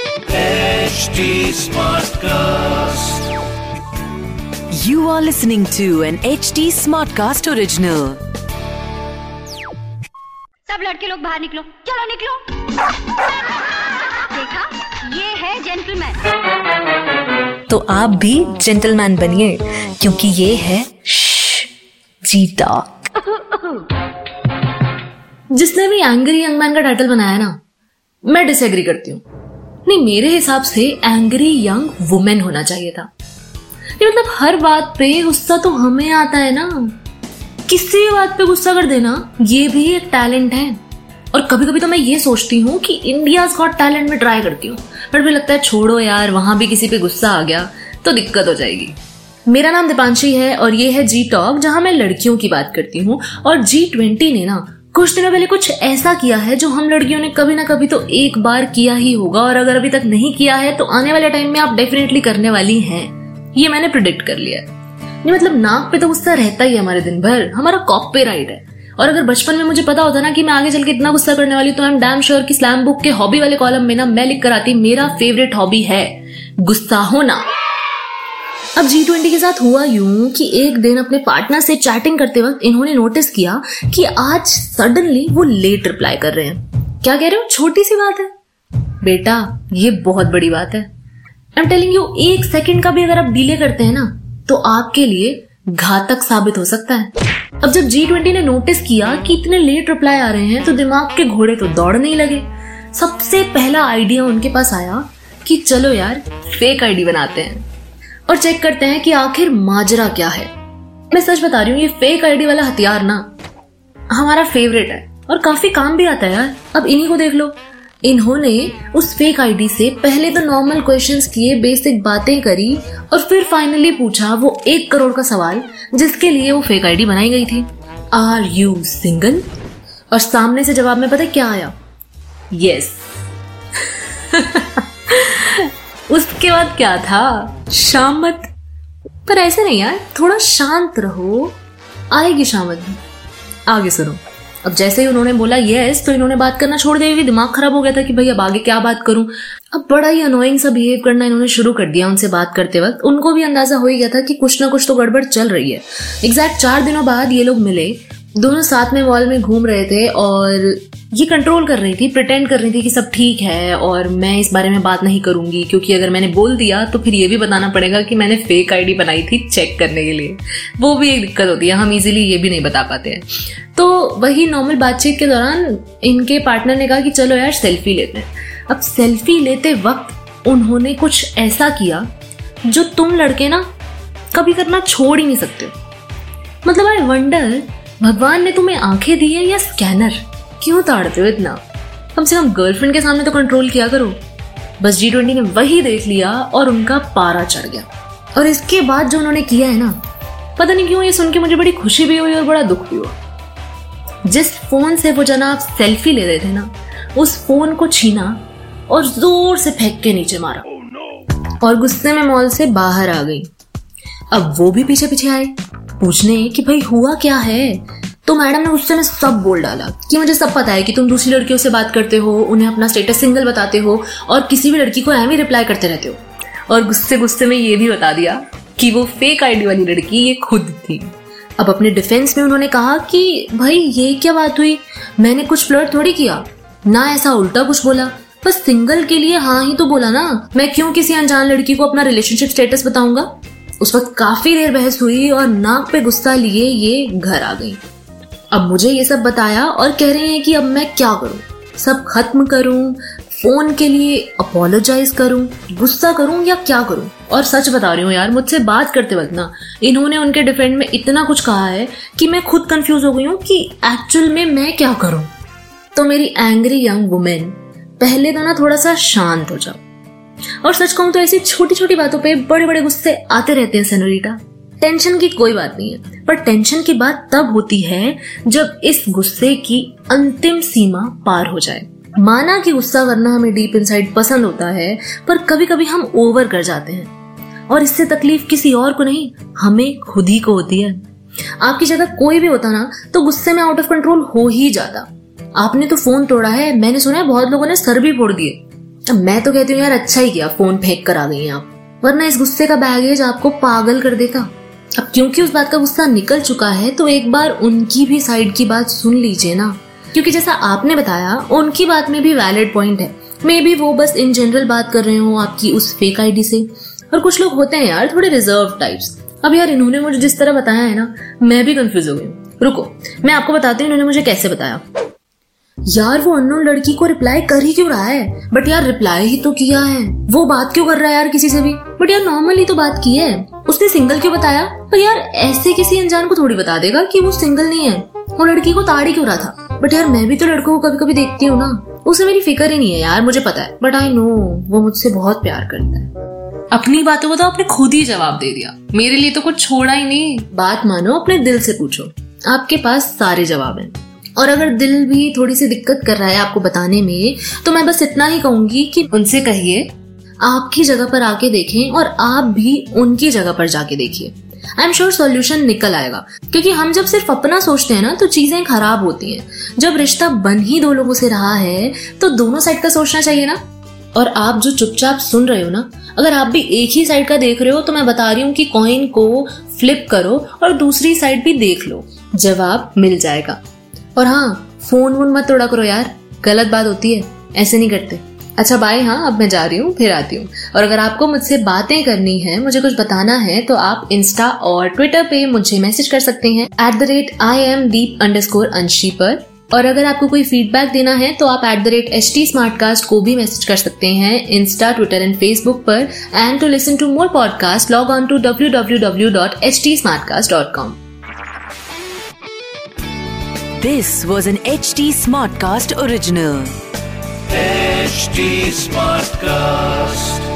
HD Smartcast. You are listening to an HD Smartcast original. सब लड़के लोग बाहर निकलो चलो निकलो देखा ये है जेंटलमैन तो आप भी जेंटलमैन बनिए क्योंकि ये है जी टॉक जिसने भी एंग्री यंग मैन का टाइटल बनाया ना मैं डिसएग्री करती हूँ। नहीं, मेरे हिसाब से एंग्री यंग वुमेन होना चाहिए था। ये मतलब हर बात पे गुस्सा तो हमें आता है ना। किसी भी बात पे गुस्सा कर देना, ये भी एक टैलेंट है। और कभी कभी तो मैं ये सोचती हूँ कि इंडिया गॉट टैलेंट में ट्राई करती हूँ। बट मुझे लगता है, छोड़ो यार, वहाँ भी किसी पे गुस्सा आ गया तो दिक्कत हो जाएगी। मेरा नाम दीपांशी है और ये है जी टॉक जहाँ मैं लड़कियों की बात करती हूँ। और जी ट्वेंटी ने ना कुछ दिनों पहले कुछ ऐसा किया है जो हम लड़कियों ने कभी ना कभी तो एक बार किया ही होगा, और अगर अभी तक नहीं किया है तो आने वाले टाइम में आप डेफिनेटली करने वाली हैं। ये मैंने प्रिडिक्ट कर लिया नहीं मतलब नाक पे तो गुस्सा रहता ही हमारे दिन भर। हमारा कॉपी राइट है। और अगर बचपन में मुझे पता होता ना कि मैं आगे चल के इतना गुस्सा करने वाली तो आई एम डैम श्योर कि स्लैम बुक के हॉबी वाले कॉलम में ना मैं लिख कर आती, मेरा फेवरेट हॉबी है गुस्सा होना। अब जी ट्वेंटी के साथ हुआ यूँ कि एक दिन अपने पार्टनर से चैटिंग करते वक्त इन्होंने नोटिस किया कि आज सडनली वो लेट रिप्लाई कर रहे हैं। क्या कह रहे हो? छोटी सी बात है। बेटा, ये बहुत बड़ी बात है। आई एम टेलिंग यू एक सेकंड का भी अगर आप डिले करते हैं ना तो आपके लिए घातक साबित हो सकता है। अब जब जी ट्वेंटी ने नोटिस किया कि इतने लेट रिप्लाई आ रहे हैं तो दिमाग के घोड़े तो दौड़ नहीं लगे। सबसे पहला आइडिया उनके पास आया कि चलो यार फेक आईडी बनाते हैं। और चेक करते हैं कि आखिर माजरा क्या है। मैं सच बता रही हूँ, ये फेक आईडी वाला हथियार ना, हमारा फेवरेट है। और काफ़ी काम भी आता है यार। अब इन्हीं को देख लो। इन्होंने उस फेक आईडी से पहले तो नॉर्मल क्वेश्चंस किए बेसिक बातें करी और फिर फाइनली पूछा वो एक करोड़ का सवाल, जिसके लिए वो फेक आईडी बनाई गई थी। आर यू सिंगल और सामने से जवाब में पता क्या आया? यस उसके बाद क्या था? शामत पर ऐसे नहीं यार, थोड़ा शांत रहो। आएगी शामत भी आगे सुनो। अब जैसे ही उन्होंने बोला यस तो इन्होंने बात करना छोड़ दिया दिमाग खराब हो गया था कि भाई अब आगे क्या बात करूँ। अब बड़ा ही अनोइंग सा बिहेव करना इन्होंने शुरू कर दिया उनसे बात करते वक्त। उनको भी अंदाज़ा हो ही गया था कि कुछ ना कुछ तो गड़बड़ चल रही है। एग्जैक्ट चार दिनों बाद ये लोग मिले। दोनों साथ में मॉल में घूम रहे थे और ये कंट्रोल कर रही थी प्रिटेंड कर रही थी कि सब ठीक है और मैं इस बारे में बात नहीं करूँगी, क्योंकि अगर मैंने बोल दिया तो फिर ये भी बताना पड़ेगा कि मैंने फेक आईडी बनाई थी चेक करने के लिए। वो भी एक दिक्कत होती है, हम इजीली ये भी नहीं बता पाते हैं। तो वही नॉर्मल बातचीत के दौरान इनके पार्टनर ने कहा कि चलो यार सेल्फी लेते हैं। अब सेल्फी लेते वक्त उन्होंने कुछ ऐसा किया जो तुम लड़के ना कभी करना छोड़ ही नहीं सकते। मतलब आई वंडर भगवान ने तुम्हें आँखें दी है या स्कैनर क्यों ताड़ते हो इतना? कम से कम गर्लफ्रेंड के सामने तो कंट्रोल किया करो। बस जी ट्वेंटी ने वही देख लिया और उनका पारा चढ़ गया। और इसके बाद जो उन्होंने किया है ना पता नहीं क्यों ये सुन के मुझे बड़ी खुशी भी हुई और बड़ा दुख भी हुआ। जिस फ़ोन से वो जनाब सेल्फी ले रहे थे ना उस फ़ोन को छीना और ज़ोर से फेंक के नीचे मारा। और गुस्से में मॉल से बाहर आ गई। अब वो भी पीछे पीछे आए। पूछने कि भाई हुआ क्या है? तो मैडम ने गुस्से में सब बोल डाला कि मुझे सब पता है कि तुम दूसरी लड़कियों से बात करते हो, उन्हें अपना स्टेटस सिंगल बताते हो और किसी भी लड़की को एम ही रिप्लाई करते रहते हो। और गुस्से गुस्से में ये भी बता दिया कि वो फेक आईडी वाली लड़की ये खुद थी। अब अपने डिफेंस में उन्होंने कहा कि, भाई, ये क्या बात हुई? मैंने कुछ फ्लर्ट थोड़ी किया। ना ऐसा उल्टा कुछ बोला। बस सिंगल के लिए हाँ ही तो बोला ना। मैं क्यों किसी अनजान लड़की को अपना रिलेशनशिप स्टेटस बताऊँगा? उस वक्त काफ़ी देर बहस हुई और नाक पे गुस्सा लिए ये घर आ गई। अब मुझे ये सब बताया और कह रहे हैं कि अब मैं क्या करूँ? सब खत्म करूँ, फ़ोन के लिए अपोलोजाइज करूँ, गुस्सा करूँ या क्या करूँ? और सच बता रही हूँ यार, मुझसे बात करते वक्त ना, इन्होंने उनके डिफेंड में इतना कुछ कहा है कि मैं खुद कंफ्यूज हो गई हूँ कि एक्चुअल में मैं क्या करूँ। तो मेरी एंग्री यंग वुमेन पहले तो ना थोड़ा सा शांत हो जाओ। और सच कहूँ तो ऐसी छोटी छोटी बातों पे बड़े बड़े गुस्से आते रहते हैं सेनोरिटा टेंशन की कोई बात नहीं है। पर टेंशन की बात तब होती है जब इस गुस्से की अंतिम सीमा पार हो जाए। माना कि गुस्सा करना हमें डीप इनसाइड पसंद होता है, पर कभी कभी हम ओवर कर जाते हैं। और इससे तकलीफ़ किसी और को नहीं, हमें खुद ही को होती है। आपकी जगह कोई भी होता ना तो गुस्से में आउट ऑफ़ कंट्रोल हो ही जाता। आपने तो फ़ोन तोड़ा है, मैंने सुना है बहुत लोगों ने सर भी फोड़ दिए। मैं तो कहती हूँ, यार अच्छा ही किया फ़ोन फेंक कर आ गई आप। वरना इस गुस्से का बैगेज आपको पागल कर देता। अब क्योंकि उस बात का गुस्सा निकल चुका है तो एक बार उनकी भी साइड की बात सुन लीजिए ना। क्योंकि जैसा आपने बताया, उनकी बात में भी वैलिड पॉइंट है। मे बी वो बस इन जनरल बात कर रहे हो आपकी उस फेक आईडी से। और कुछ लोग होते हैं यार, थोड़े रिज़र्व टाइप्स अब यार इन्होंने मुझे जिस तरह बताया है ना, मैं भी कंफ्यूज हो गई रुको, मैं आपको बताती हूँ, इन्होंने मुझे कैसे बताया। यार वो अननोन लड़की को रिप्लाई कर ही क्यों रहा है? बट यार रिप्लाई ही तो किया है। वो बात क्यों कर रहा है यार किसी से भी? बट यार नॉर्मली तो बात की है। उसने सिंगल क्यों बताया? पर यार, ऐसे किसी अनजान को थोड़ी बता देगा कि वो सिंगल नहीं है। वो लड़की को ताड़ी क्यों रहा था? बट यार, मैं भी तो लड़कों को कभी कभी देखती हूँ ना। उसे मेरी फ़िक्र ही नहीं है यार, मुझे पता है। बट आई नो वो मुझसे बहुत प्यार करता है। अपनी बातों को तो आपने खुद ही जवाब दे दिया। मेरे लिए तो कुछ छोड़ा ही नहीं। बात मानो, अपने दिल से पूछो। आपके पास सारे जवाब हैं। और अगर दिल भी थोड़ी सी दिक्कत कर रहा है आपको बताने में तो मैं बस इतना ही कहूँगी कि उनसे कहिए आपकी जगह पर आके देखें और आप भी उनकी जगह पर जाके देखिए। आई एम श्योर सोल्यूशन निकल आएगा। क्योंकि हम जब सिर्फ़ अपना सोचते हैं ना तो चीज़ें खराब होती हैं। जब रिश्ता बन ही दो लोगों से रहा है तो दोनों साइड का सोचना चाहिए ना। और आप जो चुपचाप सुन रहे हो ना, अगर आप भी एक ही साइड का देख रहे हो तो मैं बता रही हूँ कि कॉइन को फ्लिप करो और दूसरी साइड भी देख लो। जवाब मिल जाएगा। और हाँ फ़ोन वोन मत तोड़ा करो यार। गलत बात होती है। ऐसे नहीं करते। अच्छा बाय हाँ अब मैं जा रही हूँ, फिर आती हूँ। और अगर आपको मुझसे बातें करनी है, मुझे कुछ बताना है तो आप इंस्टा और ट्विटर पे मुझे मैसेज कर सकते हैं at the rate I M Deep underscore Anshi पर। और अगर आपको कोई फीडबैक देना है तो आप at the rate H T को भी मैसेज कर सकते हैं इंस्टा ट्विटर एंड फेसबुक पर। And to listen to more podcast log on to W W W dot H T This was an HT Smartcast original. H smartcast